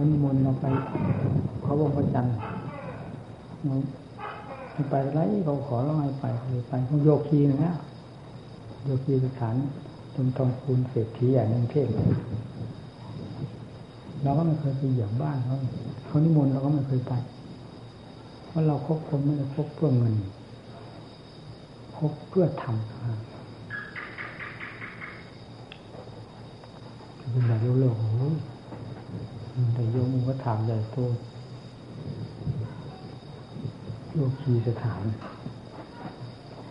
เขานิมนต์เราไปเขาบอกพระจันทร์ไปไรเขาขอเราให้ไปไปเขาโยคีนะโยคีสถานตรงตองคูณเศรษฐีใหญ่ในกรุงเทพเราก็ไม่เคยไปเหยียบบ้านเขาเขานิมนต์เราก็ไม่เคยไป เพราะเราคบคนไม่ได้คบเพื่อเงินคบเพื่อทำเป็นแบบโลกโอ้ แต่โยมก็ถามใหญ่โตโลกีสถาน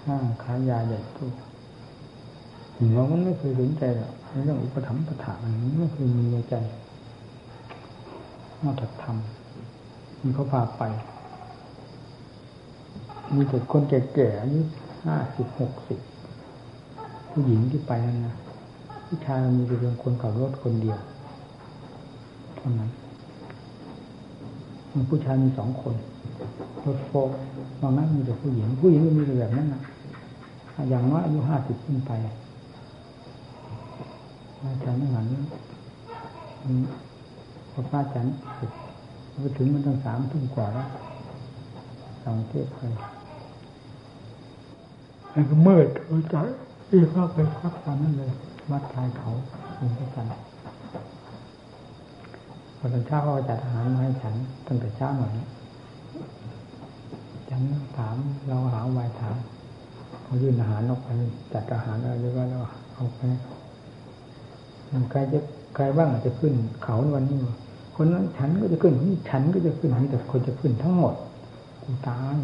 ห้างขายยาใหญ่โตเรามันไม่เคยสนใจหรอกเรื่องอุปถัมภ์ประถามันไม่เคยมีในใจนอกจากทำมันเขาพาไป มีแต่คนแก่ๆอายุห้าสิบหกสิบผู้หญิงที่ไปนั่นนะผู้ชายมีแต่เพียงคนขับรถคนเดียว เท่านั้นผู้ชายมีสองคนรถโฟกนอกนั้นมีแต่ผู้หญิง ผู้หญิงก็มีแต่แบบนั้นนะอย่างน้อยอายุห้าสิบขึ้นไปอาจารย์ไม่หันพอพระอาจารย์ไปถึงมันตั้งสามทุ่มกว่าแล้วสองเทพไปแล้วก็มืดหัวใจรีบเข้าไปพักตอนนั้นเลยวัดทายเขาองค์พระจันทร์ พอตอนเช้าเขาจัดอาหารมาให้ฉันตั้งแต่เช้าหน่อยฉันถามเราหาไวถามเขายื่นอาหารออกไปจัดอาหารอะไรก็แล้วเอาไปใครจะใครบ้างอาจจะขึ้น เขาในวันนี้คนนั้นฉันก็จะขึ้นนี่ฉันก็จะขึ้นนี่แต่คนจะขึ้นทั้งหมดกูตาย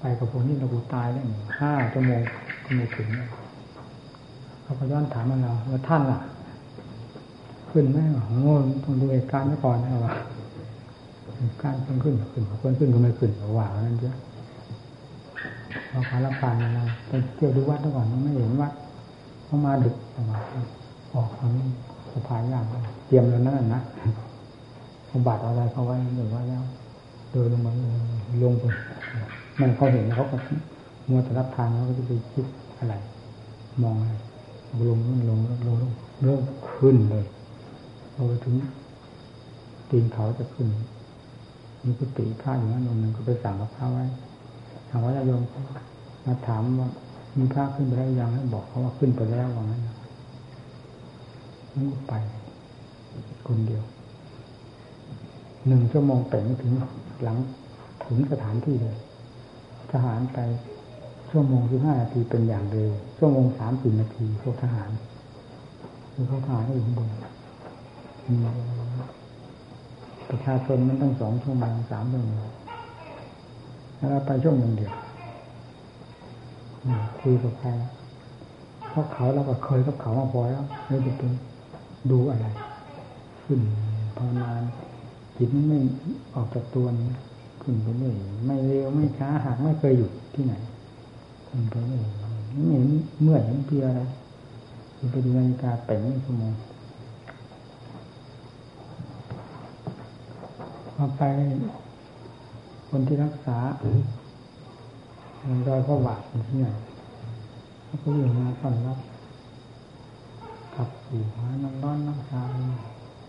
ไปกับพวกนี้เรากูตายแล้วห้าชั่วโมงก็ไม่ถึงเขาก็ย้อนถามมาเราแล้วท่านล่ะ ขึ้นไหมโอ้ต้องดูเหตุการณ์ก่อนนะว่าการณ์คนขึ้นขึ้นคนขึ้นก็ไม่ขึ้นว่านั่นเยอะเราพาลับปานเราไปเที่ยวดูวัดก่อนไม่เห็นวัดเขามาดึกประมาณออกทางสะพายย่างเตรียมแล้วนั่นนะเอาบาดอะไรเขาไว้หรือว่าแล้วเดินลงมาลงไปมันเขาเห็นเขาก็มัวแต่รับทางเขาก็จะไปคิดอะไร มองอะไรลงลงลงลงเริ่มขึ้นเลย พอไปถึงตีนเขาจะขึ้นมีกุฏิผ้าอย่างนั้นลงนึงก็ไปสั่งกับพระไว้ถามว่าโยมมาถามว่ามีพระขึ้นไปแล้วยังให้บอกเขาว่าขึ้นไปแล้วว่างั้นนั่นไป คนเดียวหนึ่งชั่วโมงแต่งถึงหลังถึงสถานที่เลยทหารไปชั่วโมงสิบห้านาทีเป็นอย่างเร็วชั่วโมงสามสิบนาทีพวกทหารคือพวกทหารอยู่ข้างบน ประชาชนมันต้องสองชั่วโมงสามชั่วโมงแล้วไปชั่วโมงเดียวคุยกับใครเพราะเขาเราก็เคยกับเขามาพอแล้วไม่จะเป็นดูอะไร ขึ้นพอนานจิตไม่ออกจากตัวนี้ขึ้นไปเรื่อยไม่เร็วไม่ช้าหากไม่เคยหยุดที่ไหนขึ้นไปเรื่อยไม่เห็นเมื่อยเห็นเพียอะไรไปดูนาฬิกาเป่งชั่วโมง พอไปคนที่รักษาดอยพระบาทที่ไหนเขาก็อยู่มาตอนรับขับสู่หาน้ำร้อนน้ำชา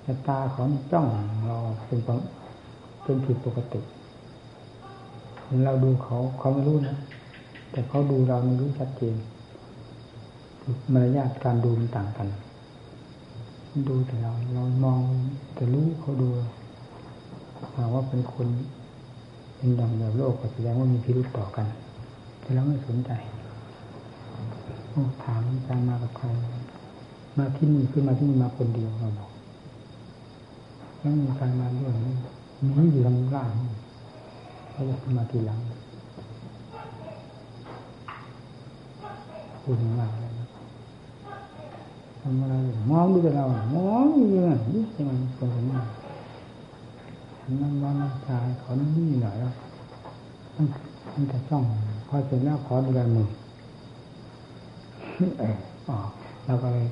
แต่ตาเขาจ้องเราเป็นเป็นผิดปกติเราดูเขาเขาไม่รู้นะ แต่เขาดูเราไม่รู้ชัดเจนมารยาทการดูมันต่างกัน ดูแต่เราเรามองแต่รู้เขาดู หาว่าเป็นคนเป็นดังแบบโลกก็แสดงว่ามีพิรุธต่อกันแต่เราไม่สนใจถามการมากับใครมาที่นี่คือมาที่นี่มาคนเดียวเราบอกแล้วมีการมาด้วยมีอยู่ทางล่างเขาจะมาทีหลังพูดมากเลยทำอะไรมองดูแต่เรามองอยู่อย่างนี้ใช่ไหมคนคน นั่งร้อนชายขอนี่หน่อยแล้วมันจะจ้องพอเสร็จแล้วขอดูแลมือเอออ๋อเราก็เลย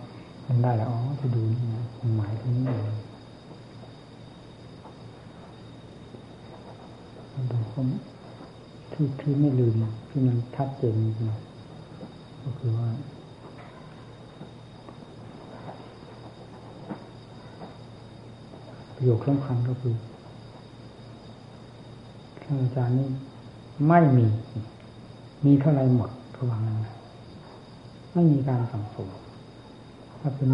มันได้แล้วอ๋อจะดูนี่นะหมายถึงนี่เลยดูผมที่ที่ไม่ลืมที่มันชัดเจนจริงก็คือว่าประโยคสำคัญก็คือ อาจารย์นี่ไม่มี มีเท่าไรหมดระวังนะไม่มีการสั่งสมถ้าเป็น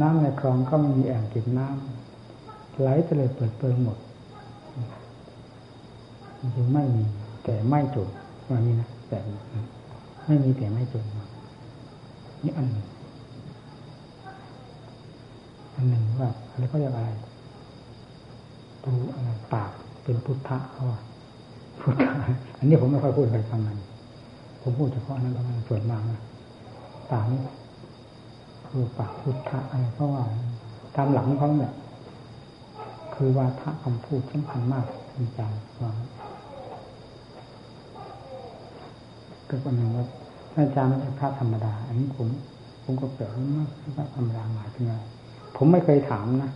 น้ำในคลองก็ไม่มีแอ่งเก็บน้ำไหลไปเลเปิดเปิงหมดจริงไม่มี แต่ไม่จนว่านี้นะแต่ไม่มีแต่ไม่จนนี่อันหนึ่งอันหนึ่งว่าอะไรก็เรียกอะไรดูอะไรปาก เป็นพุทธะเขาว่าพุทธะอันนี้ผมไม่ค่อยพูดไปฟังมันผมพูดเฉพาะนั้นเท่านั้นส่วนมากนะปากนี่คือปากพุทธะอะไรเพราะว่าตามหลังเขาเนี่ยคือวาทะคำพูดสำคัญมากจริงจังว่าก็เป็นหนึ่งว่าอาจารย์ไม่ใช่พระธรรมดา อันนี้ผม ผมก็เปลี่ยนมากพระธรรมดาหมายถึงอะไรผมไม่เคยถามนะ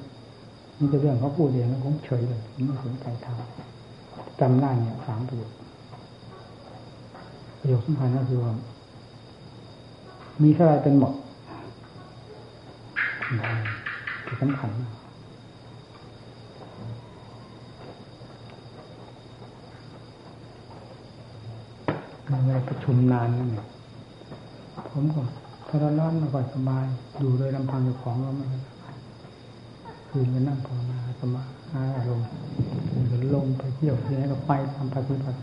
นี่จะเรื่องเขาพูดเองแล้วผมเฉยเลยไม่สนใจถามจำได้เนี่ยสามประโยคประโยคสำคัญก็คือว่ามีเท่าไรเป็นหมดที่สำคัญมากเวลาประชุมนานนั่นเนี่ยผมก็ถ้าร้อนๆมันก็สบาย อยู่โดยลำพังเจ้าของแล้วมัน คืนไปนั่งภาวนาสมาหาอารมณ์หรือลงไปเที่ยวที่ไหนก็ไปทำปฏิบัติ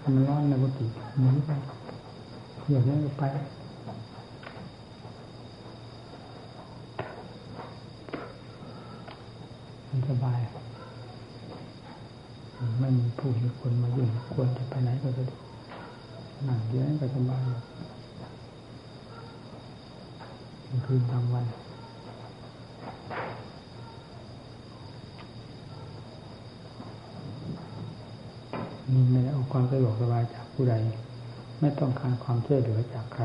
ทำร้อนในกุฏิหนีไปเที่ยวที่ไหนก็ไปมันสบาย ไม่มีผู้มีคนมายุ่งควรจะไปไหนก็สะดวกนั่งเยอะก็สบายคืนกลางวัน ไม่ได้เอาความสะดวกสบายจากผู้ใด ไม่ต้องการความช่วยเหลือจากใคร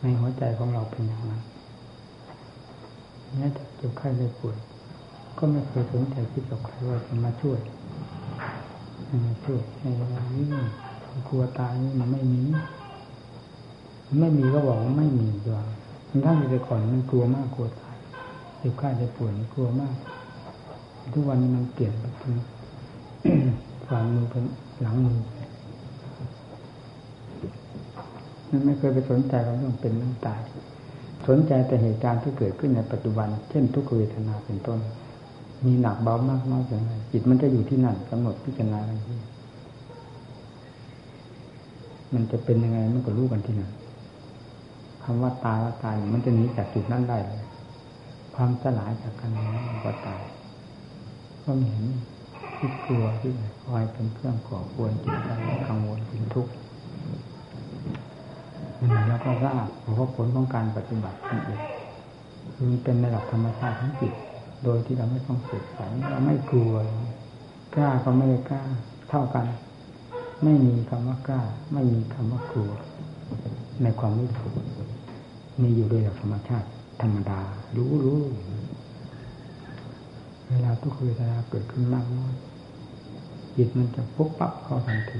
ในหัวใจของเราเป็นอย่างนั้นแม้แต่เจ็บไข้ได้ป่วยก็ไม่เคยสนใจคิดกับใครว่าจะมาช่วยมาช่วยในเวลานี้กลัวตายนี่มันไม่มี ไม่มีก็บอกว่าไม่มีดีกว่าทั้งที่แต่ก่อนมันกลัวมากกลัวตายเจ็บไข้ได้ป่วยกลัวมาก ทุกวันมันเปลี่ยนไป ฝ่ามือเป็นหลังมือมันไม่เคยไปสนใจว่าเรื่องเป็นเรื่องตาย สนใจแต่เหตุการณ์ที่เกิดขึ้นในปัจจุบัน เช่นทุกเวทนาเป็นต้น มีหนักเบามากน้อยอย่างไรจิตมันจะอยู่ที่นั่นกำหนดพิจารณาอะไรที่มันจะเป็นยังไงมันก็รู้กันที่นั่นคำว่าตายว่าตายมันจะหนีจากจุดนั้นได้เลยความสลายจากกันนี้มันก็ตายก็เห็น ที่กลัวที่คอยเป็นเครื่องก่อควรจิตใจกังวลเป็นทุกข์แล้วก็ทราบเพราะผลของการปฏิบัตินั่นเองคือเป็นในหลักธรรมชาติของจิต โดยที่เราไม่ต้องศึกษาเราไม่กลัวกล้าก็ไม่กล้าเท่ากัน ไม่มีคำว่ากล้า ไม่มีคำว่ากลัว ในความรู้สึกมีอยู่โดยหลักธรรมชาติ ธรรมดา รู้รู้เวลาทุกเวทนาเกิดขึ้นมากน้อย จิตมันจะปุ๊บปั๊บเข้าทันที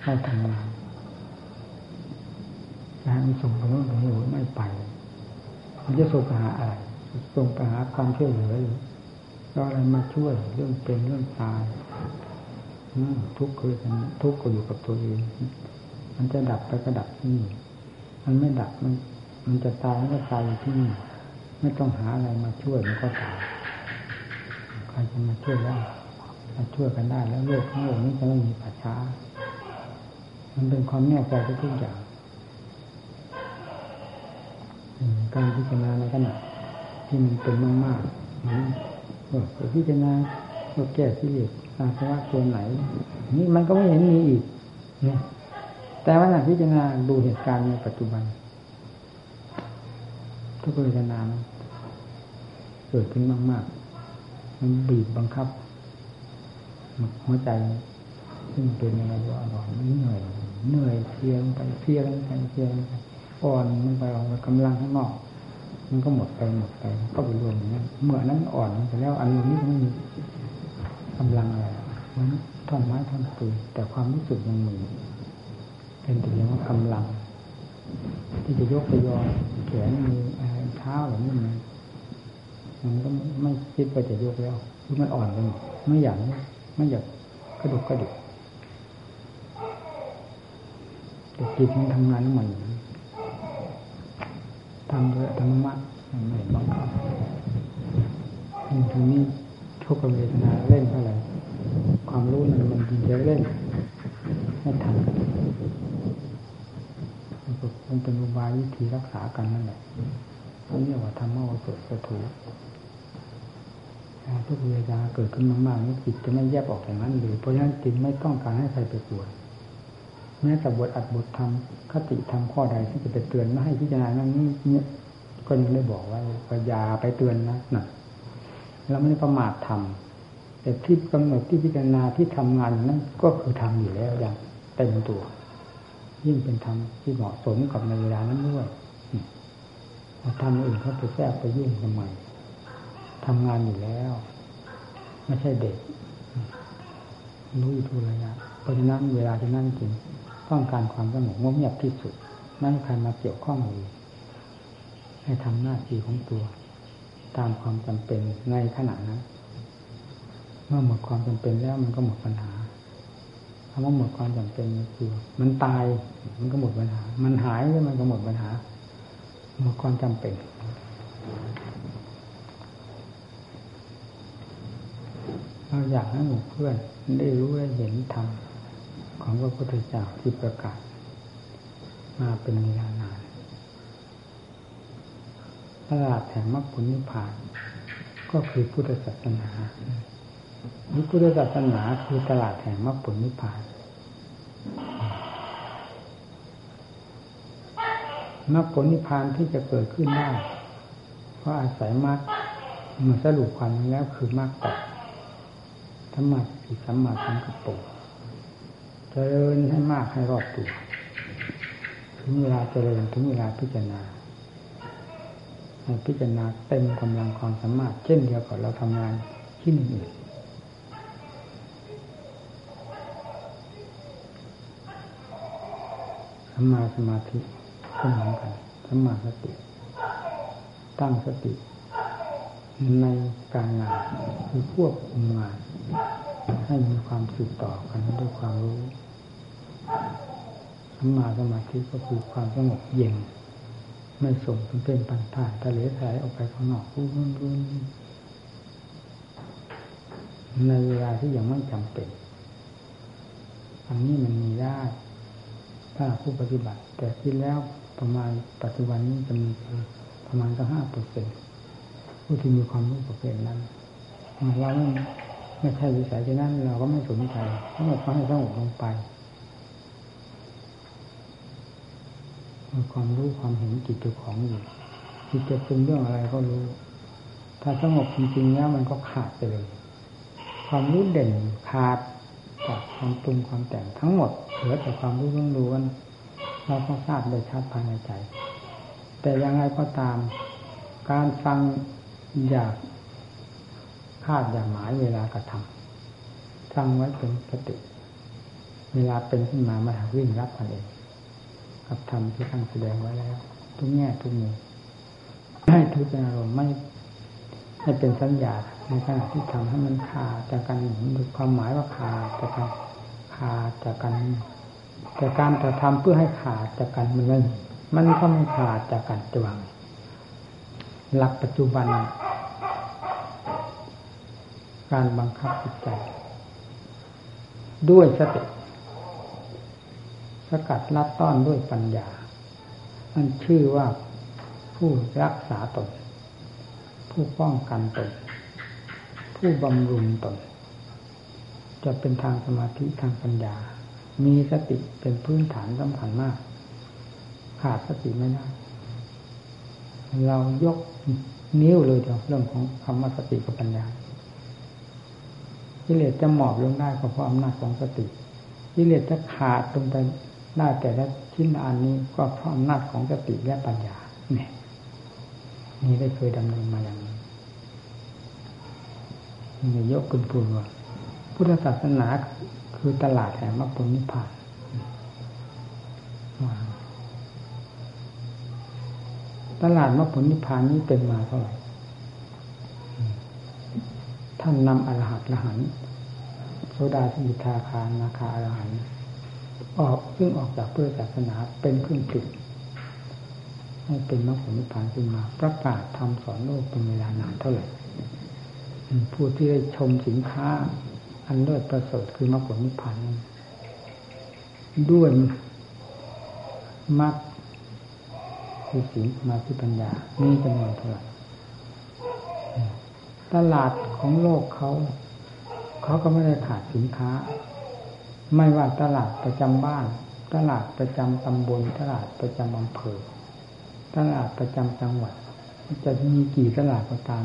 เข้าทำงานนะมันส่งไปโน่นไปนี่ไม่ไป มันจะส่งไปหาอะไรส่งไปหาความช่วยเหลือหรืออะไรมาช่วยเรื่องเป็นเรื่องตายทุกข์คือทุกข์ก็อยู่กับตัวเองมันจะดับไปก็ดับที่นี่มันไม่ดับมัน มันจะตายมันก็ตายอยู่ที่นี่ไม่ต้องหาอะไรมาช่วยมันก็ตายใครจะมาช่วยได้ ช่วยกันได้แล้วโลกทั้งโลกนี้จะไม่มีปัจฉามันเป็นความแน่ใจทุกอย่าง การพิจารณาในขณะที่มันเป็นมากๆมันพิจารณาว่าแก้ที่เลสอาสวะตัวไหน นี่มันก็ไม่เห็นมีอีกเนี่ยแต่ว่าหนักพิจารณาดูเหตุการณ์ในปัจจุบัน ทุกเวทนาเกิดขึ้นมาก ๆ มันบีบบังคับ หัวใจซึ่งเป็นอะไรว่าอ่อนเหนื่อยเหนื่อยเพียงไปเพียงไปเพียงไปอ่อนมันไปออกกำลังข้างนอก มันก็หมดไปหมดไปก็ไปรวมอย่างนั้นเมื่อนั้นอ่อนไปแล้วอันนี้มันมีกำลังอะไรมันท่อนไม้ท่อนปืนแต่ความรู้สึกยังมีเป็นแต่เพียงว่ากำลัง ที่จะยกไปยอแขนมือเท้าหรือนี่มันมันก็ไม่คิดว่าจะยกแล้วคือมันอ่อนไปไม่อยาก ไม่อยากกระดุกกระดิกแต่จิตมันทำงานของมันทำด้วยธรรมะมันไม่บังคับทีนี้ทุกขเวทนาเล่นเท่าไหร่ความรู้นั้นมันดีจะเล่นไม่ทันมันเป็นอุบายวิธีรักษากันนั่นแหละนี่เรียกว่าธรรมะวสุสถู ทุกเวลาเกิดขึ้นมากๆนี่จิตจะไม่แยบออกอย่างนั้นหรือเพราะฉะนั้นจิตไม่ต้องการให้ใครไปปวดแม้แต่บทอัดบทธรรมคติธรรมข้อใดที่จะไปเตือนไม่ให้พิจารณานั้นเนี่ยก็ยังได้บอกว่าอย่าไปเตือนนะน่ะเราไม่ได้ประมาททำแต่ที่กำหนดที่พิจารณาที่ทำงานนั้นก็คือทำอยู่แล้วอย่างเต็มตัว ยิ่งเป็นธรรมที่เหมาะสมกับในเวลานั้นด้วยทำอื่นเขาไปแทรกไปยุ่งทำไมทำงานอยู่แล้ว ไม่ใช่เด็ก รู้อยู่ทุกระยะเพราะฉะนั้นเวลาที่นั่งจริงต้องการความสงบเงียบที่สุดไม่ให้ใครมาเกี่ยวข้องเลยให้ทำหน้าที่ของตัว ตามความจำเป็นในขณะนั้น เมื่อหมดความจำเป็นแล้วมันก็หมดปัญหาคำว่าหมดความจำเป็นคือมันตายมันก็หมดปัญหา มันหายแล้วมันก็หมดปัญหาหมดความจำเป็น เราอยากให้หมู่เพื่อนได้รู้ได้เห็นธรรมของพระพุทธเจ้าที่ประกาศ มาเป็นเวลานานตลาดแห่งมรรคผลนิพพาน ก็คือพุทธศาสนานี่พุทธศาสนาคือตลาดแห่งมรรคผลนิพพานมรรคผลนิพพานที่จะเกิดขึ้นได้ เพราะอาศัยมรรคเมื่อสรุปความแล้วคือมรรคแปด ธรรมะสิสัมมาสังกัปปะเจริญให้มากให้รอบตัวถึงเวลาเจริญถึงเวลาพิจารณาให้พิจารณาเต็มกำลังความสามารถ เช่นเดียวกับเราทำงานที่อื่นสัมมาสมาธิก็เหมือนกันสัมมาสติ ตั้งสติ ในการงานคือควบคุมงานให้มีความสืบต่อกันด้วยความรู้สัมมาสมาธิก็คือความสงบเย็น ไม่ส่งเป็นเป็นปันผ่านทะเลสายออกไปข้างนอกรุ่นรุ่นในเวลาที่ยังไม่จำเป็น อันนี้มันมีได้ ถ้าผู้ปฏิบัติ แต่ที่แล้วประมาณปัจจุบันนี้จะมีประมาณสักห้าเปอร์เซ็น ผู้ที่มีความรู้ประเภทนั้นเราไม่ใช่วิสัยที่นั้นเราก็ไม่สนใจทั้งหมดก็ให้สงบลงไปความรู้ความเห็นจิตตัวของอยู่จิตจะเป็นเรื่องอะไรก็รู้ ถ้าสงบจริงๆแล้วมันก็ขาดไปเลย ความรู้เด่นขาดจากความปรุงความแต่งทั้งหมดเหลือแต่ความรู้ล้วนๆเราก็ทราบได้ชัดภายในใจ แต่ยังไงก็ตาม การฟัง อยากคาดอย่าหมายเวลากระทำฟังไว้เป็นสติ เวลาเป็นขึ้นมามาวิ่งรับกันเองกับธรรมที่ท่านแสดงไว้แล้ว ทุกแง่ทุกมุมให้ทุกอารมณ์ไม่ให้เป็นสัญญาในขณะที่ทำให้มันขาดจากกันมีความหมายว่าขาดจากกันขาดจากกันแต่การจะทำเพื่อให้ขาดจากกันมันไม่มันก็ไม่ขาดจากกันจะวาง หลักปัจจุบัน การบังคับจิตใจ ด้วยสติสกัดลัดต้อนด้วยปัญญา มันชื่อว่าผู้รักษาตน ผู้ป้องกันตน ผู้บำรุงตน จะเป็นทางสมาธิทางปัญญา มีสติเป็นพื้นฐานสำคัญมาก ขาดสติไม่ได้ เรายกนิ้วเลยเดียวเรื่องของคำว่าสติกับปัญญากิเลสจะหมอบลงได้ก็เพราะอำนาจของสติกิเลสจะขาดลงไปได้แต่ละชิ้นอันนี้ก็เพราะอำนาจของสติและปัญญาเนี่ยนี่ได้เคยดำเนินมาอย่างนี้นี่ยกคุณพูดว่าพุทธศาสนาคือตลาดแห่งมรรคผลนิพพาน ตลาดมรรคผลนิพพานนี้เป็นมาเท่าไหร่ท่านนำอรหัตละหันโซดาสิทาคานาคาอรหันออกซึ่งออกจากพุทธศาสนาเป็นเครื่องจุดให้เป็นมรรคผลนิพพานขึ้นมา ประกาศทำสอนโลกเป็นเวลานานเท่าไหร่ผู้ที่ได้ชมสินค้า อันเลิศประเสริฐคือมรรคผลนิพพานด้วยมรรค คือศีลมาที่ปัญญามีจำนวนเท่าไหร่ตลาดของโลกเขา เขาก็ไม่ได้ขาดสินค้า ไม่ว่าตลาดประจำบ้าน ตลาดประจำตำบล ตลาดประจำอำเภอ ตลาดประจำจังหวัด จะมีกี่ตลาดก็ตาม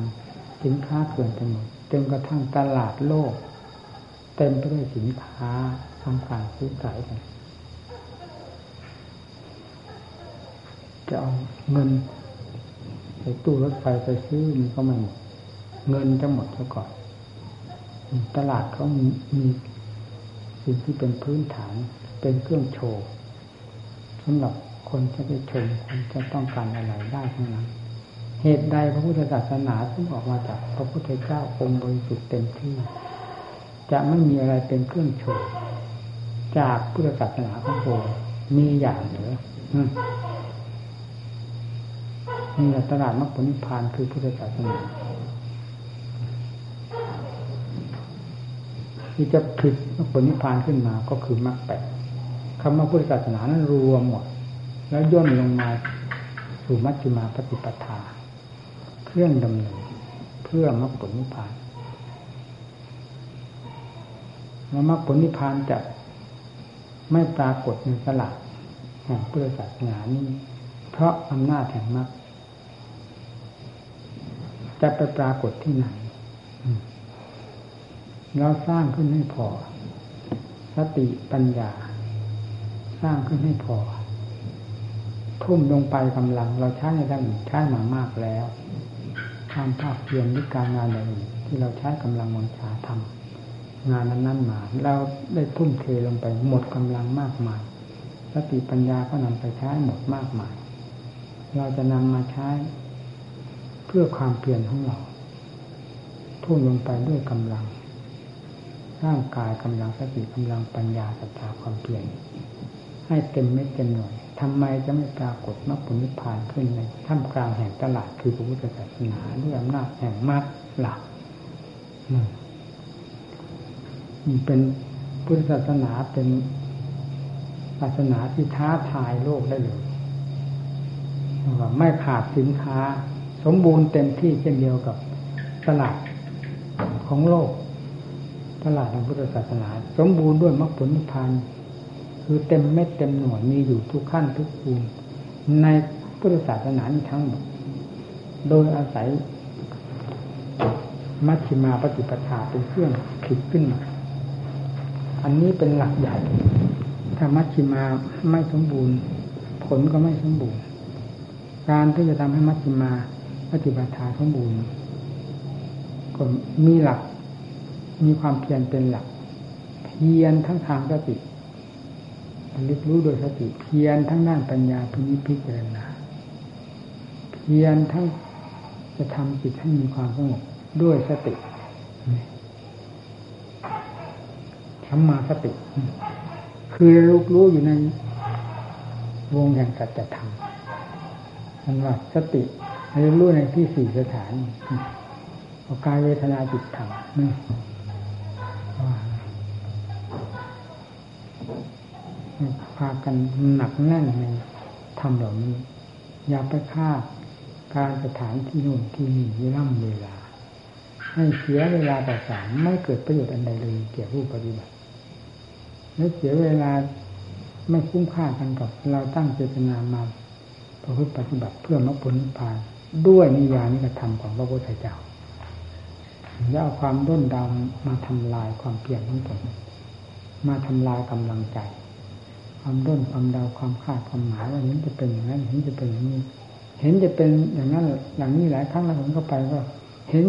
สินค้าเกินไปหมดจนกระทั่งตลาดโลก เต็มไปด้วยสินค้าทำการซื้อขายกัน จะเอาเงินไปตู้รถไฟไปซื้อมันก็ไม่หมดเงินจะหมดซะก่อน ตลาดเขามีมีสิ่งที่เป็นพื้นฐานเป็นเครื่องโชว์สำหรับคนจะไปชมคนจะต้องการอะไรได้ทั้งนั้น เหตุใดพระพุทธศาสนาซึ่งออกมาจากพระพุทธเจ้าองค์บริสุทธิ์เต็มที่ จะไม่มีอะไรเป็นเครื่องโชว์จากพุทธศาสนาของพระมีอย่างเหนือ นี่แหละตลาดมรรคผลนิพพานคือพุทธศาสนาที่จะผลิตมรรคผลนิพพานขึ้นมาก็คือมรรคแปดคำว่าพุทธศาสนานั้นรวมหมด แล้วย่นลงมาสู่มัชฌิมาปฏิปทา เครื่องดำเนินเพื่อมรรคผลนิพพานแล้วมรรคผลนิพพานจะไม่ปรากฏในตลาดแห่งพุทธศาสนานี้ เพราะอำนาจแห่งมรรค จะไปปรากฏที่ไหนเราสร้างขึ้นให้พอ สติปัญญา สร้างขึ้นให้พอ ทุ่มลงไปกำลัง เราใช้ในด้านใช้มามากแล้วทำภาคเพียรหรือการงานใดที่เราใช้กำลังวังชาทำงานนั้นๆมาเราได้ทุ่มเทลงไปหมดกำลังมากมายสติปัญญาก็นำไปใช้หมดมากมาย เราจะนำมาใช้ พื่อความเปลี่ยนของเราทุ่มลงไปด้วยกำลัง ร่างกายกำลังสติกำลังปัญญาศรัทธาความเพียรให้เต็มเม็ดเต็มหน่วยทำไมจะไม่ปรากฏมรรคผลนิพพานขึ้นในท่ามกลางแห่งตลาดคือพระพุทธศาสนาด้วยอำนาจแห่งมรรคหลักนี่เป็นพุทธศาสนาเป็นศาสนาที่ท้าทายโลกได้เลยว่าไม่ขาดสินค้า สมบูรณ์เต็มที่เช่นเดียวกับตลาดของโลก ตลาดทางพุทธศาสนา สมบูรณ์ด้วยมรรคผลนิพพานคือเต็มเม็ดเต็มหน่วยมีอยู่ทุกขั้นทุกภูมิในพุทธศาสนานี้ทั้งหมด โดยอาศัยมัชฌิมาปฏิปทาเป็นเครื่องขิดขึ้นมาอันนี้เป็นหลักใหญ่ ถ้ามัชฌิมาไม่สมบูรณ์ ผลก็ไม่สมบูรณ์ การที่จะทำให้มัชฌิมา ปฏิปทาสมบูรณ์ก็มีหลัก มีความเพียรเป็นหลัก เพียรทั้งทางสติลึกรู้โดยสติเพียรทั้งด้านปัญญาพิจิพิจารณาเพียรทั้งจะทำจิตให้มีความสงบด้วยสติสัมมาสติ คือรู้รู้อยู่ในวงแห่งสัจธรรมมันว่าสติ รู้ในที่สี่สถานกายเวทนาจิตธรรมพากันหนักแน่นในทำเหล่านี้ อย่าไปฆ่าการสถานที่นู่นที่นี่เวลาเวลา ให้เสียเวลาต่างๆไม่เกิดประโยชน์อันใดเลยเกี่ยวกับปฏิบัติและเสียเวลาไม่คุ้มค่ากันกับเราตั้งเจตนามาประพฤติปฏิบัติเพื่อมรรคผลนิพพาน ด้วยนิยานิกระทำของพระพุทธเจ้าแล้วเอาความด้นดำมาทำลายความเปลี่ยนทั้งตนมาทำลายกำลังใจ ความด้นความดาวความคาดความหมายว่าเห็นจะเป็นอย่างนั้นเห็นจะเป็นอย่างนี้ เห็นจะเป็นอย่างนั้นอย่างนี้หลายครั้งแล้วผมก็ไปก็ เห็น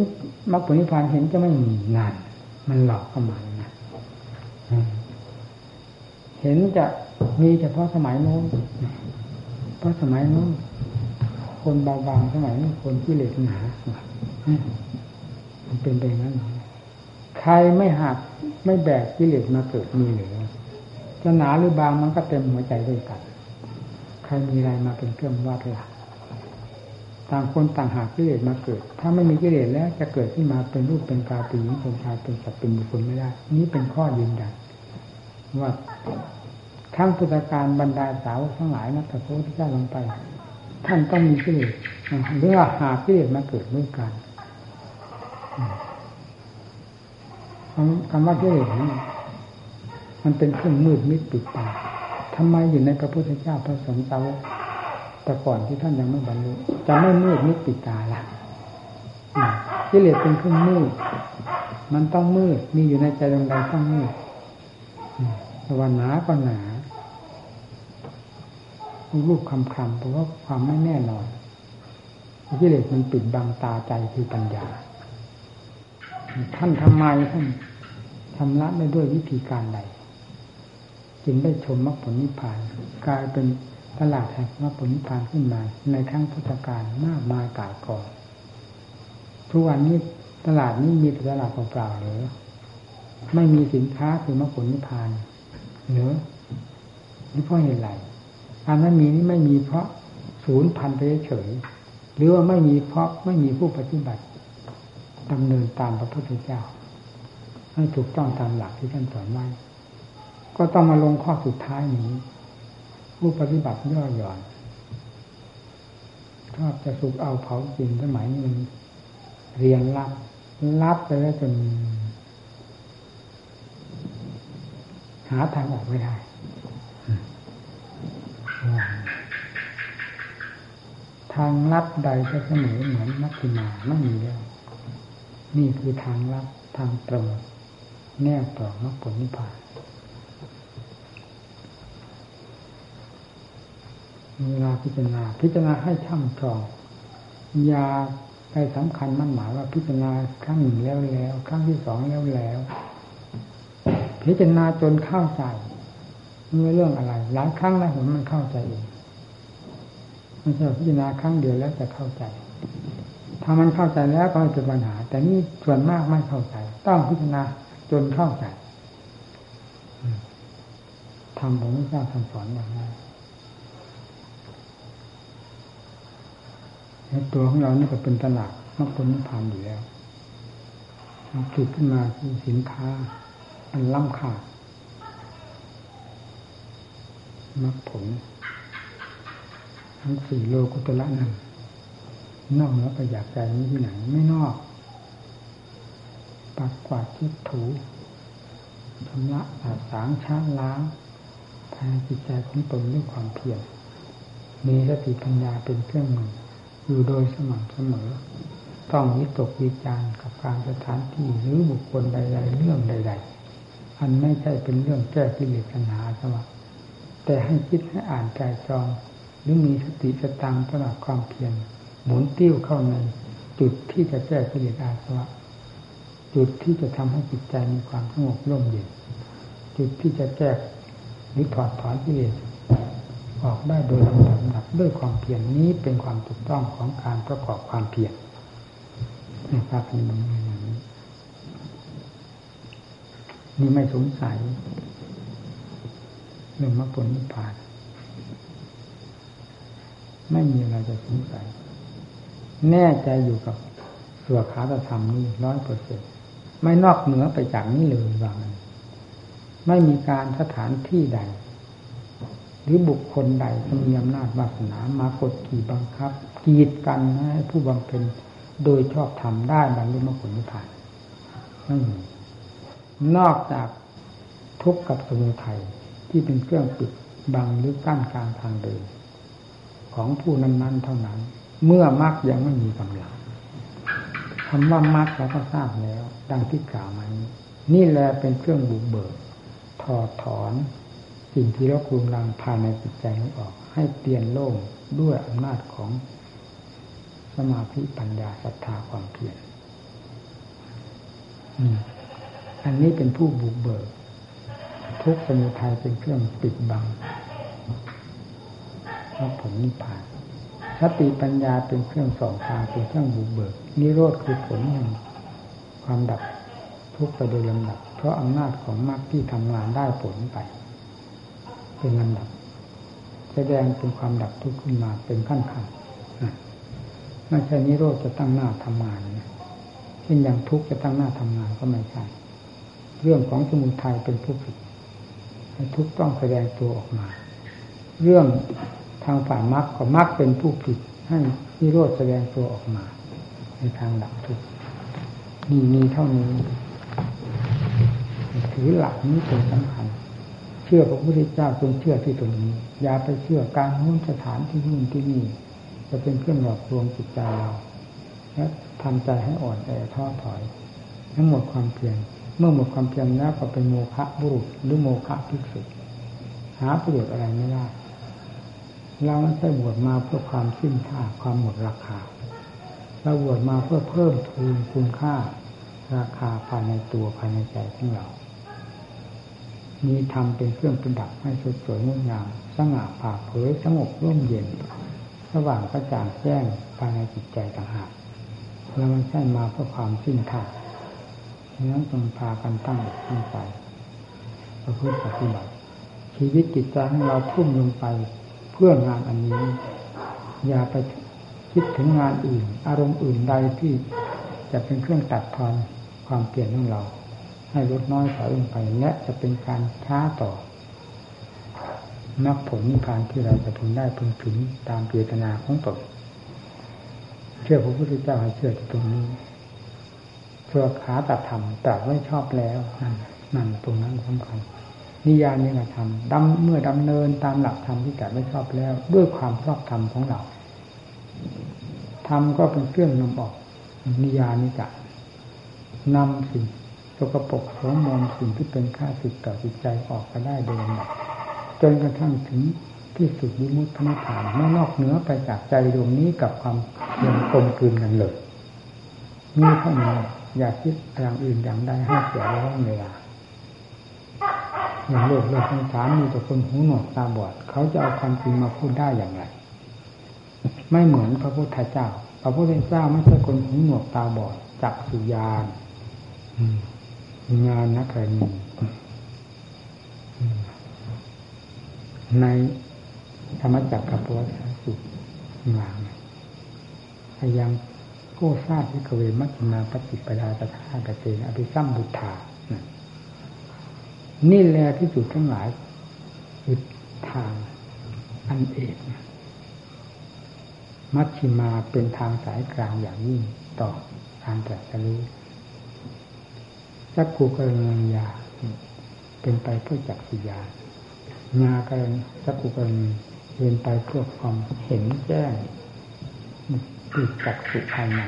มรรคผลนิพพานเห็นจะไม่มีนาน มันหลอกเข้ามานะเห็นจะมีเฉพาะสมัยโน้นเพราะสมัยโน้น คนเบาบางสมัยนี้คนที่เหล็กหนามันเป็นไปงั้นใครไม่หักไม่แบกกิเลสมาเกิดมีหรือจะหนาหรือบางมันก็เต็มหัวใจด้วยกัน ใครมีอะไรมาเป็นเครื่องวัดลักต่างคนต่างหากกิเลสมาเกิด ถ้าไม่มีกิเลสแล้วจะเกิดขึ้นมาเป็นรูปเป็นกาเป็นหญิงเป็นชายเป็นสัตว์เป็นบุคคลไม่ได้ นี่เป็นข้อยืนยันว่าทั้งพุทธการบรรดาสาวทั้งหลายนะพระพุทธเจ้าลงไป ท่านต้องมีกิเลสหรือว่าหากิเลสมาเกิดด้วยกันคำว่ากิเลสนี่มันเป็นเครื่องมืดมิดปิดตาทำไมอยู่ในพระพุทธเจ้าพระสงฆ์สาวกแต่ก่อนที่ท่านยังไม่บรรลุจะไม่มืดมิดปิดตาล่ะกิเลสเป็นเครื่องมืด มันต้องมืด มีอยู่ในใจดวงใดต้องมืดแต่ว่าหนาก็หนา รูปคำคำเพราะว่าความไม่แน่นอนกิเลสมันปิดบังตาใจคือปัญญา ท่านทำไมท่านทำละได้ด้วยวิธีการใดจึงได้ชมมรรคผลนิพพานกลายเป็นตลาดแห่งมรรคผลนิพพานขึ้นมา ในครั้งพุทธกาลมากมายกาก่อนทุกวันนี้ตลาดนี้มีแต่ตลาดเปล่าๆหรือไม่มีสินค้าคือมรรคผลนิพพานหรือนี่เพราะเหตุไร การไม่มีนี่ไม่มีเพราะศูนย์พันไปเฉยหรือว่าไม่มีเพราะไม่มีผู้ปฏิบัติดำเนินตามพระพุทธเจ้า ให้ถูกต้องตามหลักที่ท่านสอนไว้ก็ต้องมาลงข้อสุดท้ายนี้ ผู้ปฏิบัติย่อหย่อนชอบจะสุกเอาเผากินสมัยนี้มันเรียงรับรับไปแล้วจน หาทางออกไม่ได้ ทางลัดใดจะเสมอเหมือนนักกินาไม่มีแล้ว นี่คือทางลัดทางตรงแน่ต่อมรรคผลนิพพานเวลาพิจารณา พิจารณาให้ช่ำชองยาไปสำคัญมั่นหมายว่าพิจารณาครั้งหนึ่งแล้วแล้วครั้งที่สองแล้วแล้ว พิจารณาจนเข้าใจ เรื่องอะไร หลายครั้งแล้วผมมันเข้าใจเองม่ใช่พิจารณาครั้งเดียวแล้วจะเข้าใจ ถ้ามันเข้าใจแล้วก็ไม่เป็นปัญหา แต่นี่ส่วนมากไม่เข้าใจ ต้องพิจารณาจนเข้าใจทำผมไม่ทราบคำสอนอย่างไรในตัวของเรานี่ก็เป็นตลาดมรรคผลนิพพานอยู่แล้วถูกขึ้นมาคือสินค้า อันล้ำค่า มรรคผล ทั้งสี่โลกุตละนั้นนอกเหนือไปอยากใจนี้ที่ไหนไม่นอกปัดกวาดชิดถูชำระอาสางช้าล้างภายในจิตใจของตนด้วยความเพียรมีสติปัญญาเป็นเครื่องมืออยู่โดยสม่ำเสมอ ต้องวิตกวิจารกับการสถานที่หรือบุคคลใด ๆ เรื่องใด ๆ อันไม่ใช่เป็นเรื่องแก้กิเลสปัญหาใช่ไหม แต่ให้คิดให้อ่านใจจองหรือมีสติสตังตลอดความเพียรหมุนติ้วเข้าในจุดที่จะแก้กิเลสอาสวะ จุดที่จะทำให้จิตใจมีความสงบร่มเย็นจุดที่จะแก้หรือถอดถอนกิเลสออกได้โดยลำดับดับด้วยความเพียรนนี้เป็นความถูกต้องของการประกอบความเพียรนี่พระพิมพ์อย่างนี้นี่ไม่สงสัย เรื่องมรรคผลนิพพาน ไม่มีอะไรจะสงสัย แน่ใจอยู่กับสวขาตธรรมนี่ร้อยเปอร์เซ็นไม่นอกเหนือไปจากนี้เลยว่างันไม่มีการสถานที่ใด หรือบุคคลใดที่มีอำนาจวาสนามากดขี่บังคับ กีดกันให้ผู้บำเพ็ญโดยชอบทำได้บรรลุมรรคผลนิพพานไม่มีนอกจากทุกข์กับสมุทัย ที่เป็นเครื่องปิดบังหรือกั้นกลางทางเดิน ของผู้นั้นๆเท่านั้น เมื่อมรรคยังไม่มีกำลังคำว่ามรรคเราก็ทราบแล้ว ดังที่กล่าวมานี้นี่แหละเป็นเครื่องบุกเบิกถอดถอน สิ่งที่เราคุมลังภายในจิตใจนี้ออก ให้เปลี่ยนโล่งด้วยอำนาจของสมาธิปัญญาศรัทธาความเพียรอันนี้เป็นผู้บุกเบิก ทุกสมุทัยเป็นเครื่องปิดบังพระผลนิพพานสติปัญญาเป็นเครื่องส่องทางเป็นเครื่องบุกเบิกนิโรธคือผลแห่งความดับทุกข์ไปโดยลำดับ เพราะอำนาจของมรรคที่ทำงานได้ผลไป เป็นลำดับ แสดงเป็นความดับทุกข์ขึ้นมาเป็นขั้นขั้นไม่ใช่นิโรธจะตั้งหน้าทำงานเช่นอย่างทุกข์จะตั้งหน้าทำงานก็ไม่ใช่ เรื่องของสมุทัยเป็นผู้ผิด ทุกต้องแสดงตัวออกมา เรื่องทางฝ่ายมรรคก็มรรคเป็นผู้ผิดให้นิโรธแสดงตัวออกมา ในทางดับทุกนี่มีเท่านี้ ถือหลักนี้เป็นสำคัญ เชื่อพระพุทธเจ้าจงเชื่อที่ตรงนี้ อย่าไปเชื่อการนู่นสถานที่นู่นที่นี่ จะเป็นเครื่องหลอกลวงจิตใจเราและทำใจให้อ่อนแอท้อถอย ทั้งหมดความเพียร เมื่อหมดความเพียรแล้วก็เป็นโมฆะบุรุษหรือโมฆะภิกษุหาประโยชน์อะไรไม่ได้เราไม่ใช่บวชมาเพื่อความสิ้นค่าความหมดราคาเราบวชมาเพื่อเพิ่มทูนคุณค่า ราคาภายในตัวภายในใจของเรา มีธรรมเป็นเครื่องประดับให้สดสวยงดงามสง่าผ่าเผยสงบร่มเย็นสว่างกระจ่างแจ้งภายในจิตใจต่างหากเราไม่ใช่มาเพื่อความสิ้นค่า ฉะนั้นต้องพากันตั้งตั้งใจประพฤติปฏิบัติชีวิตจิตใจของเราทุ่มลงไปเพื่องานอันนี้ อย่าไปคิดถึงงานอื่น อารมณ์อื่นใดที่จะเป็นเครื่องตัดทอนความเปลี่ยนของเรา ให้ลดน้อยถอยลงไปและจะเป็นการช้าต่อนับผลนิพพานที่เราจะพึงได้พึงถึงตามเจตนาของตนเชื่อพระพุทธเจ้าให้เชื่อตรงนี้ เพื่อขาตัดธรรมแต่ไม่ชอบแล้วนั่นนั่นตรงนั้นสำคัญนิยานิธรรมดำเมื่อดำเนินตามหลักธรรมที่แต่ไม่ชอบแล้ว ด้วยความชอบธรรมของเราธรรมก็เป็นเครื่องนำออก นิยานิจะนำสิ่งสกปรกสมมสิ่งที่เป็นค่าสึกต่อจิตใจออกไปได้โดยลำดับจนกระทั่งถึงที่สุดวิมุตตินิพพานไม่นอกเหนือไปจากใจดวงนี้กับความยังกลมกลืนกันเลยมีเท่านี้ อย่าคิดอย่างอื่นอย่างใดให้เสียแล้วเวลาอย่างโลกโลกสงสารมีแต่คนหูหนวกตาบอด เขาจะเอาความจริงมาพูดได้อย่างไร ไม่เหมือนพระพุทธเจ้า พระพุทธเจ้าไม่ใช่คนหูหนวกตาบอดจักสุยานงานนักเรียนในธรรมจักรกับวัตสุงานพยายาม โกซาทิกเวมัจนาปฏิปดาตถากเตนอภิสัมบุทธานี่แหละที่สุดทั้งหลายคือทางอันเอกมัชชิมาเป็นทางสายกลางอย่างยิ่งต่อการตรัสรู้จักกูกรณยาเป็นไปเพื่อจักสิยางาการจักกูกรณเป็นไปเพื่อความเห็นแจ้ง ติดจักสุภายใน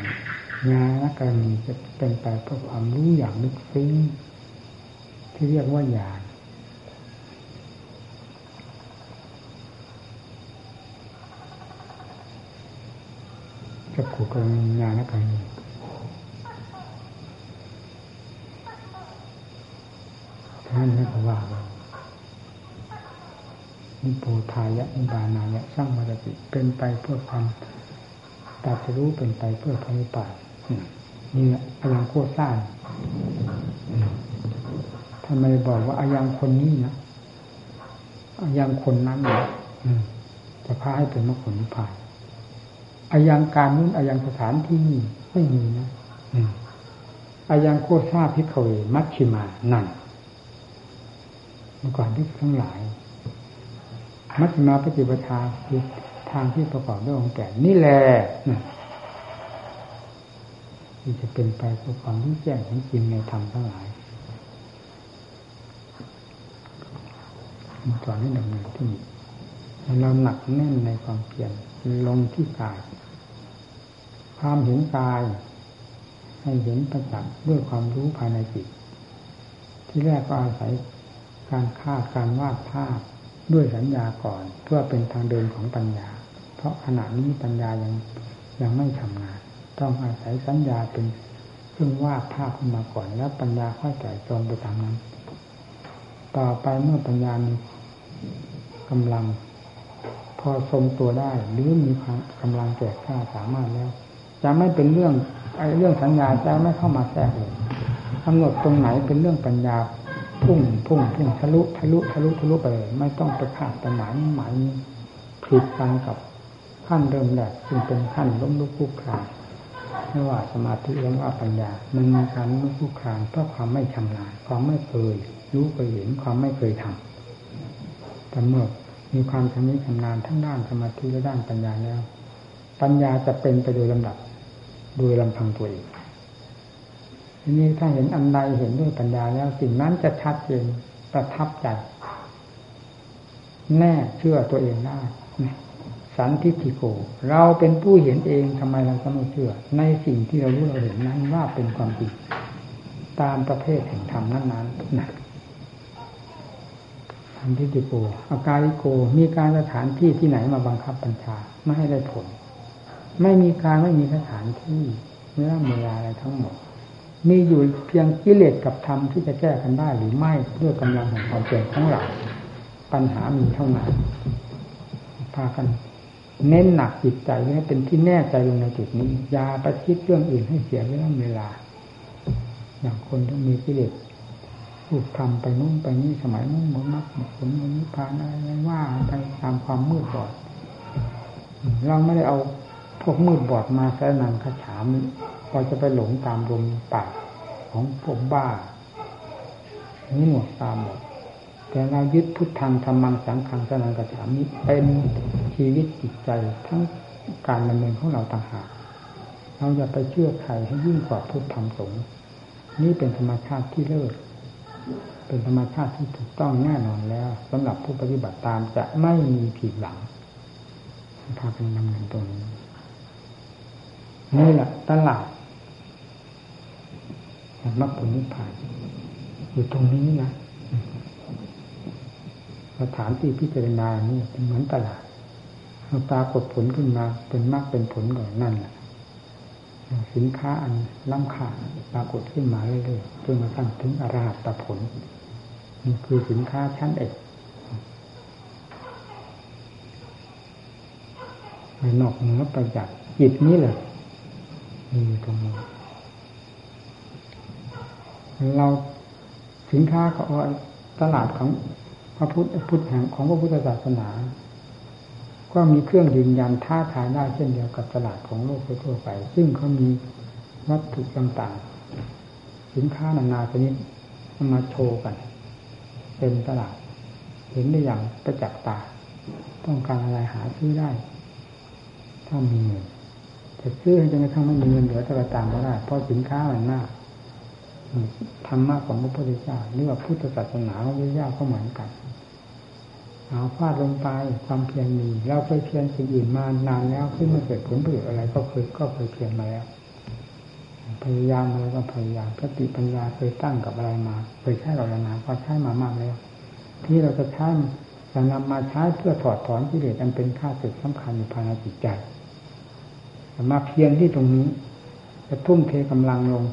งานการมีจะเป็นไปเพื่อความรู้อย่างลึกซึ้งที่เรียกว่าญาณจักขุกรณีญาณการมีท่านนี่ก็ว่านิโพทายะนิบานายะสร้างมรติเป็นไปเพื่อความ ตัดรู้เป็นไปเพื่อพระนิพพานนี่อายังโคซ่านทำไมบอกว่าอายังคนนี้นะอายังคนนั้นนะจะพาให้เป็นมรรคผลนิพพานอะยังกาลนู้นอะยังสถานที่นี่ไม่มีนะอะยังโข สา ภิกขะเวมัชฌิมานั่นดูก่อนภิกษุทั้งหลาย มัชฌิมาปฏิปทาคือ ทางที่ประกอบด้วยองค์แก่นี่แหละที่จะเป็นไปเพื่อความรู้แจ้งของจริงในธรรมทั้งหลายตอนนี้ดำเนินที่เราหนักแน่นในความเพียรลงที่กาย ความเห็นกาย ให้เห็นประจักษ์ด้วยความรู้ภายในจิต ที่แรกก็อาศัยการคาดการวาดภาพ ด้วยสัญญาก่อน เพื่อเป็นทางเดินของปัญญา เพราะขณะนี้ปัญญายังยังไม่ทำงาน ต้องอาศัยสัญญาเป็นเครื่องวาดภาพขึ้นมาก่อน แล้วปัญญาค่อยแต่จนไปตามนั้น ต่อไปเมื่อปัญญามีกำลัง พอทรงตัวได้หรือมีกำลังแก่กล้าสามารถแล้ว จะไม่เป็นเรื่องไอ้เรื่องสัญญาจะไม่เข้ามาแทรกเลยกำหนดตรงไหนเป็นเรื่องปัญญา พุ่งพุ่งพุ่งทะลุทะลุทะลุทะลุไปเลยไม่ต้องไปขาดไปหมายหมายผิดกันกับขั้นเริ่มแรกซึ่งเป็นขั้นล้มลุกคุกคลานไม่ว่าสมาธิหรือว่าปัญญา มันมีการลุกคุกคลานเพราะความไม่ชำนาญความไม่เคยรู้เคยเห็นความไม่เคยทำแต่เมื่อมีความชำนิชำนาญทั้งด้านสมาธิและด้านปัญญาแล้ว ปัญญาจะเป็นไปโดยลำดับ โดยลำพังตัวเอง ทีนี้ถ้าเห็นอันใดเห็นด้วยปัญญาแล้วสิ่งนั้นจะชัดเจนประทับใจ แน่เชื่อตัวเองได้สันทิฏฐิโก เราเป็นผู้เห็นเองทำไมเราจะไม่เชื่อ ในสิ่งที่เรารู้เราเห็นนั้นว่าเป็นความจริงตามประเภทแห่งธรรมนั้นๆนะสันทิฏฐิโกอาการิโก มีการสถานที่ที่ไหนมาบังคับบัญชาไม่ให้ได้ผล ไม่มีการไม่มีสถานที่เนื้อเวลาอะไรทั้งหมด มีอยู่เพียงกิเลสกับธรรมที่จะแก้กันได้หรือไม่ด้วยกำลังของความเปลี่ยนของเราปัญหามีเท่านั้นพากันเน้นหนักจิตใจให้เป็นที่แน่ใจลงในจุดนี้อย่าไปคิดเรื่องอื่นให้เสียเวลาเวลา อย่างคนที่มีกิเลสพูดทำไปนู่นไปนี่สมัยนู้นหมดมรรคหมดผลหมดนิพพานอะไรว่าไปตามความมืดบอด เราไม่ได้เอาพวกมืดบอดมาแสนันขฉาม พอจะไปหลงตามลมปากของพวกบ้านี่หมดตามหมด แต่เรายึดพุทธังธรรมังสังขังสนังกระฉามิเป็นชีวิตจิตใจทั้งการดำเนินของเราต่างหากเราอย่าไปเชื่อใครให้ยิ่งกว่าพุทธธรรมสงฆ์นี่เป็นธรรมชาติที่เลิศเป็นธรรมชาติที่ถูกต้องแน่นอนแล้วสำหรับผู้ปฏิบัติตามจะไม่มีผิดหลังพาเป็นดำเนินตรงนี้นี่แหละตลาด มรรคผลนิพพานอยู่ตรงนี้นะสถานที่พิจารณานี่เป็นเหมือนตลาดปรากฏผลขึ้นมาเป็นมากเป็นผลก่อนนั่นแหละสินค้าอันล้ำค่าปรากฏขึ้นมาเรื่อยๆจนมาตั้งถึงอรหัตผลนี่คือสินค้าชั้นเอกนอกเหนือไปจากจิตนี้เลยมีตรงนี้ เราสินค้าก็ตลาดของพระพุทธพุทธแห่งของพระพุทธศาสนา ก็มีเครื่องยืนยันท้าทายได้เช่นเดียวกับตลาดของโลกทั่วไป ซึ่งเขามีวัตถุต่างๆ สินค้านานาชนิดมาโชว์กัน เป็นตลาด เห็นได้อย่างประจักษ์ตา ต้องการอะไรหาซื้อได้ ถ้ามีเงินจะซื้อจนกระทั่งไม่มีเงินเหลือจะไปตามก็ได้เพราะสินค้ามันมาก ธรรมะของพระพุทธเจ้าหรือว่าพุทธศาสนาของพระพุทธเจ้าก็เหมือนกันเอาพลาดลงไปความเพียรมีเราเคยเพียรสิ่งอื่นมานานแล้วขึ้นมาเกิดผลประโยชน์อะไร ก็เคยก็เคยเพียรมาแล้ว พยายามอะไรก็พยายามสติปัญญาเคยตั้งกับอะไรมาเคยใช้เรานานก็ใช้มามากแล้ว ที่เราจะใช้จะนำมาใช้เพื่อถอดถอนกิเลสอันเป็นข้าศึกสำคัญอยู่ภายในจิตใจมาเพียรที่ตรงนี้จะทุ่มเทกำลังลง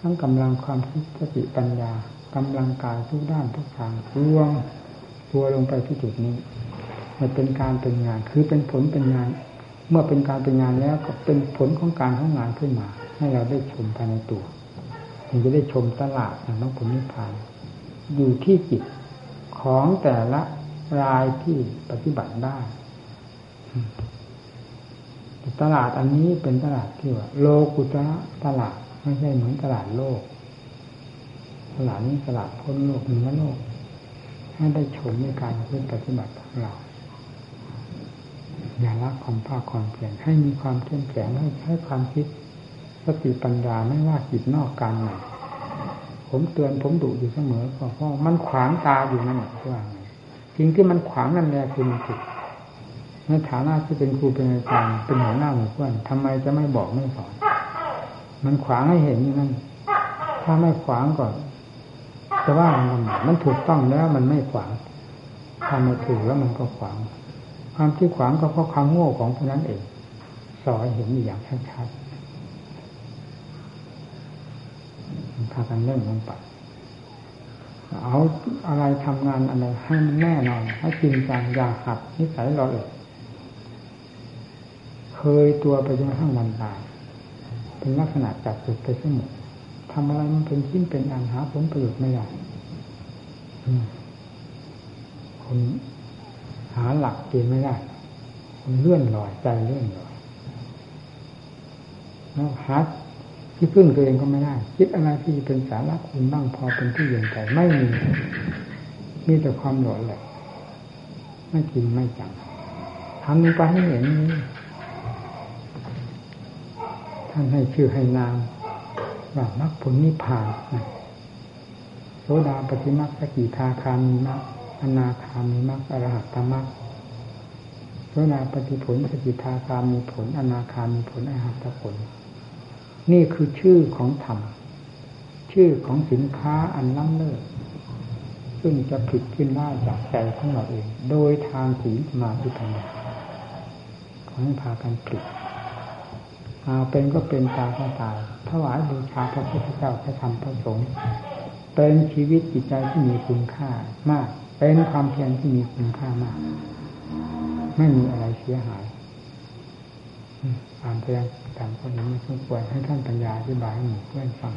ทั้งกำลังความคิดสติปัญญากำลังกายทุกด้านทุกทางรวมตัวลงไปที่จุดนี้ มันเป็นการเป็นงาน คือเป็นผลเป็นงาน เมื่อเป็นการเป็นงานแล้วก็เป็นผลของการของงานขึ้นมา ให้เราได้ชมภายในตัวมันจะได้ชมตลาดอย่างน้องผลนิพพาน อยู่ที่จิตของแต่ละรายที่ปฏิบัติได้ตลาดอันนี้เป็นตลาดที่ว่า โลกุตระตลาด ไม่ใช่เหมือนตลาดโลก ตลาดนี้ตลาดพ้นโลกเหนือโลกให้ได้ชมในการเพื่อปฏิบัติของเรา อย่าละความภาคความเพียรให้มีความเข้มแข็งให้ใช้ความคิดสติปัญญาไม่ว่าจิตนอกการไหนผมเตือนผมดุอยู่เสมอเพราะมันขวางตาอยู่นั่นแหละว่าสิ่งที่มันขวางนั่นแหละคือมันผิดในฐานะที่เป็นครูเป็นอาจารย์เป็นหัวหน้าหมู่เพื่อนทำไมจะไม่บอกไม่สอน มันขวางให้เห็นนั่นถ้าไม่ขวางก่อนจะว่ามันมันถูกต้องแล้วมันไม่ขวางทำมาถูกแล้วมันก็ขวาง ความที่ขวางก็เพราะความโง่ของผู้นั้นเองสอนเห็นอย่างชัดๆพากันเล่นลงไปเอาอะไรทำงานอะไรให้มันแน่นอนให้จริงจังอย่าหัดนิสัยเราเองเคยตัวไปจนกระทั่งวันตาย เป็นลักษณะจับจุดไปสมุดทำอะไรมันเป็นชิ้นเป็นอันหาผลประโยชน์ไม่ได้คนหาหลักเกณฑ์ไม่ได้คนเลื่อนลอยใจเลื่อนลอยแล้วหาที่พึ่งตัวเองก็ไม่ได้ คิดอะไรที่เป็นสาระคุณบ้างพอเป็นที่เย็นใจไม่มี มีแต่ความหลอนแหละไม่กินไม่จังทำลงไปให้เห็นนี้ ท่านให้ชื่อให้นามว่ามรรคผลนิพพานโสดาปฏิมรรคสกิทาคามีมรรคอนาคามีมรรคอรหัตตมรรคโสดาปฏิผลสกิทาคามีผล อนาคามีผลอรหัตผล นี่คือชื่อของธรรม ชื่อของสินค้าอันล้ำเลิศซึ่งจะผิดขึ้นได้จากใจของเราเอง โดยทางศีลมาที่ปัญญาขอให้พากันผลิต เอาเป็นก็เป็นตายก็ตายถวายบูชาพระพุทธเจ้าพระธรรมพระสงฆ์เป็นชีวิตจิตใจที่มีคุณค่ามาก เป็นความเพียรที่มีคุณค่ามาก ไม่มีอะไรเสียหายอ่านเพียงตามคนนี้ไม่สมควรให้ท่านปัญญาอธิบายให้หมู่เพื่อนฟัง